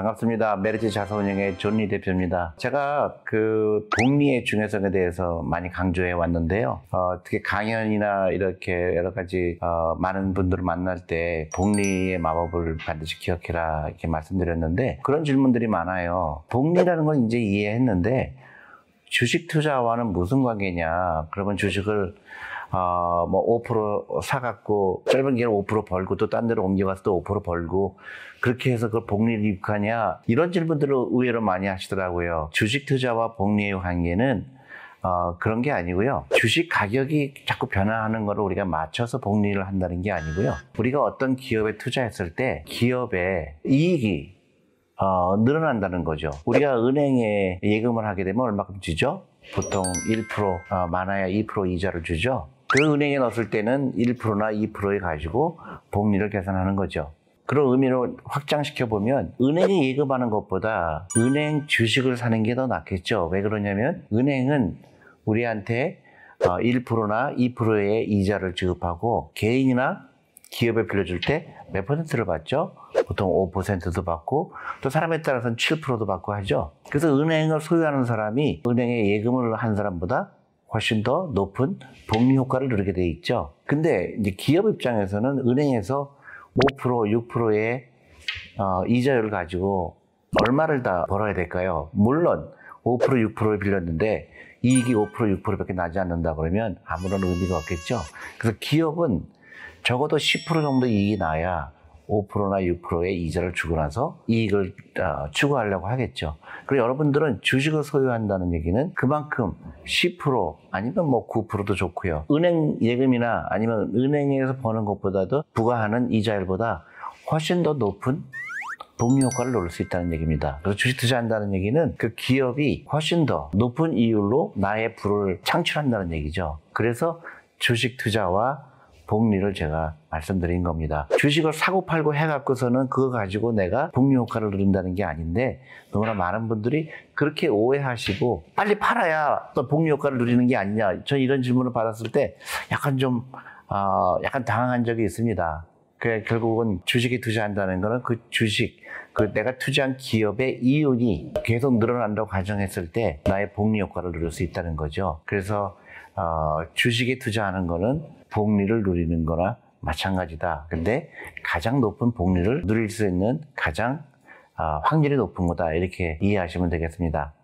반갑습니다. 메리츠 자산운용의 존리 대표입니다. 제가 그 복리의 중요성에 대해서 많이 강조해 왔는데요. 어, 특히 강연이나 이렇게 여러 가지 어, 많은 분들을 만날 때 복리의 마법을 반드시 기억해라 이렇게 말씀드렸는데 그런 질문들이 많아요. 복리라는 건 이제 이해했는데 주식 투자와는 무슨 관계냐? 그러면 주식을 어, 뭐5% 사갖고 짧은 기간에 5% 벌고 또 딴 데로 옮겨가서 또 5% 벌고 그렇게 해서 그걸 복리를 입하냐 이런 질문들을 의외로 많이 하시더라고요. 주식 투자와 복리의 관계는 어, 그런 게 아니고요. 주식 가격이 자꾸 변화하는 거를 우리가 맞춰서 복리를 한다는 게 아니고요. 우리가 어떤 기업에 투자했을 때 기업의 이익이 어, 늘어난다는 거죠. 우리가 은행에 예금을 하게 되면 얼마큼 주죠? 보통 1% 어, 많아야 2% 이자를 주죠. 그 은행에 넣었을 때는 1%나 2%에 가지고 복리를 계산하는 거죠. 그런 의미로 확장시켜 보면 은행에 예금하는 것보다 은행 주식을 사는 게 더 낫겠죠. 왜 그러냐면 은행은 우리한테 1%나 2%의 이자를 지급하고 개인이나 기업에 빌려줄 때 몇 퍼센트를 받죠? 보통 5%도 받고 또 사람에 따라서는 7%도 받고 하죠. 그래서 은행을 소유하는 사람이 은행에 예금을 한 사람보다 훨씬 더 높은 복리 효과를 누리게 돼 있죠. 근데 이제 기업 입장에서는 은행에서 5% 6%의 어, 이자율을 가지고 얼마를 다 벌어야 될까요? 물론 5% 6%를 빌렸는데 이익이 5% 6%밖에 나지 않는다 그러면 아무런 의미가 없겠죠. 그래서 기업은 적어도 10% 정도 이익이 나야 5%나 6%의 이자를 주고 나서 이익을 어, 추구하려고 하겠죠. 그리고 여러분들은 주식을 소유한다는 얘기는 그만큼 10% 아니면 뭐 9%도 좋고요. 은행 예금이나 아니면 은행에서 버는 것보다도 부과하는 이자율보다 훨씬 더 높은 복리 효과를 노릴 수 있다는 얘기입니다. 그래서 주식 투자한다는 얘기는 그 기업이 훨씬 더 높은 이율로 나의 부를 창출한다는 얘기죠. 그래서 주식 투자와 복리를 제가 말씀드린 겁니다. 주식을 사고 팔고 해갖고서는 그거 가지고 내가 복리 효과를 누린다는 게 아닌데 너무나 많은 분들이 그렇게 오해하시고 빨리 팔아야 또 복리 효과를 누리는 게 아니냐. 저 이런 질문을 받았을 때 약간 좀 어, 약간 당황한 적이 있습니다. 그 결국은 주식에 투자한다는 거는 그 주식, 그 내가 투자한 기업의 이윤이 계속 늘어난다고 가정했을 때 나의 복리 효과를 누릴 수 있다는 거죠. 그래서 어, 주식에 투자하는 거는 복리를 누리는 거나 마찬가지다. 근데 가장 높은 복리를 누릴 수 있는 가장 어, 확률이 높은 거다. 이렇게 이해하시면 되겠습니다.